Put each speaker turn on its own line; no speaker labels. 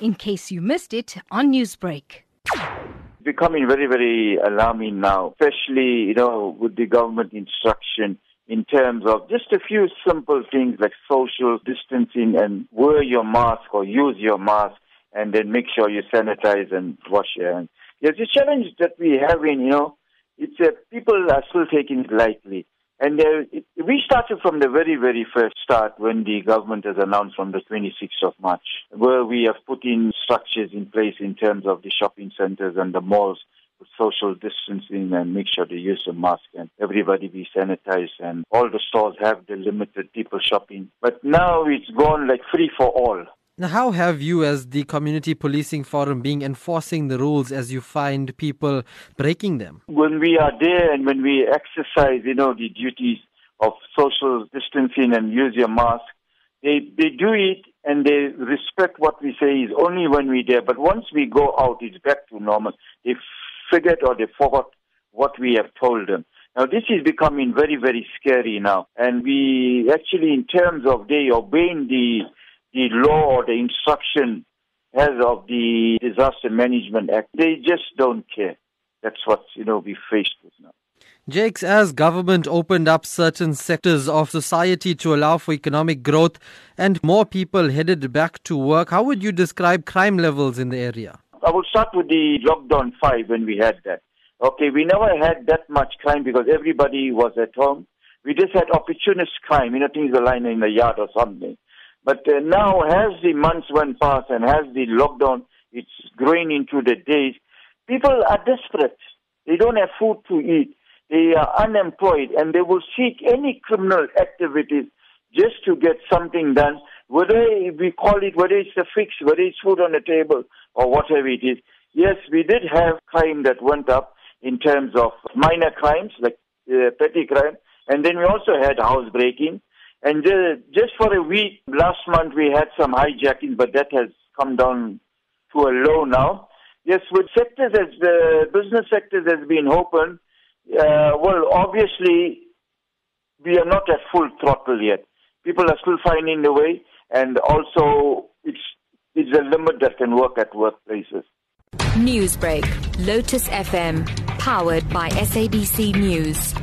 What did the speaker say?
in case you missed it on Newsbreak.
Becoming very, very alarming now, especially, you know, with the government instruction in terms of just a few simple things like social distancing and wear your mask or use your mask and then make sure you sanitize and wash your hands. There's a challenge that we have in, you know, it's uh, people are still taking it lightly. And uh, we started from the very, very first start when the government has announced on the 26th of March, where we have put in structures in place in terms of the shopping centers and the malls with social distancing and make sure they use a mask and everybody be sanitized and all the stores have the limited people shopping. But now it's gone like free for all.
Now, how have you, as the Community Policing Forum, been enforcing the rules as you find people breaking them?
When we are there and when we exercise, you know, the duties of social distancing and use your mask, they, they do it and they respect what we say is only when we're there. But once we go out, it's back to normal. They forget or they forgot what we have told them. Now, this is becoming very, very scary now. And we actually, in terms of they obeying the the law or the instruction as of the Disaster Management Act. They just don't care. That's what, you know, we faced with now.
Jakes, as government opened up certain sectors of society to allow for economic growth and more people headed back to work, how would you describe crime levels in the area?
I will start with the lockdown five when we had that. Okay, we never had that much crime because everybody was at home. We just had opportunist crime, you know, things were lying in the yard or something. But uh, now, as the months went past and as the lockdown it's growing into the days, people are desperate. They don't have food to eat. They are unemployed, and they will seek any criminal activities just to get something done. Whether we call it, whether it's a fix, whether it's food on the table, or whatever it is. Yes, we did have crime that went up in terms of minor crimes like uh, petty crime, and then we also had housebreaking. And just for a week, last month we had some hijacking, but that has come down to a low now. Yes, with sectors as the business sectors has been open, uh, well, obviously we are not at full throttle yet. People are still finding the way, and also it's it's a limit that can work at workplaces.
Newsbreak, Lotus FM, powered by SABC News.